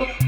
Yeah.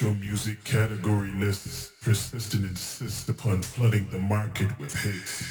Electro music category lists persist and insist upon flooding the market with hits.